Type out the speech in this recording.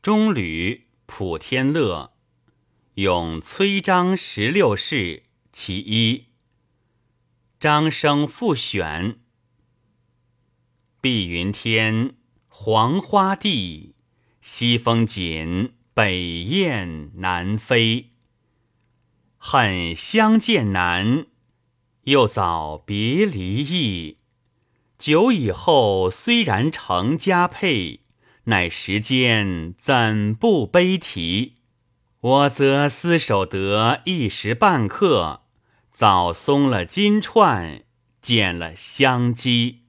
中吕普天乐，咏崔章十六世其一。张生复选。碧云天，黄花地，西风紧，北雁南飞。恨相见难，又早别离易。久以后，虽然成佳配，乃时间怎不悲啼？我则厮守得一时半刻，早松了金钏，见了香肌。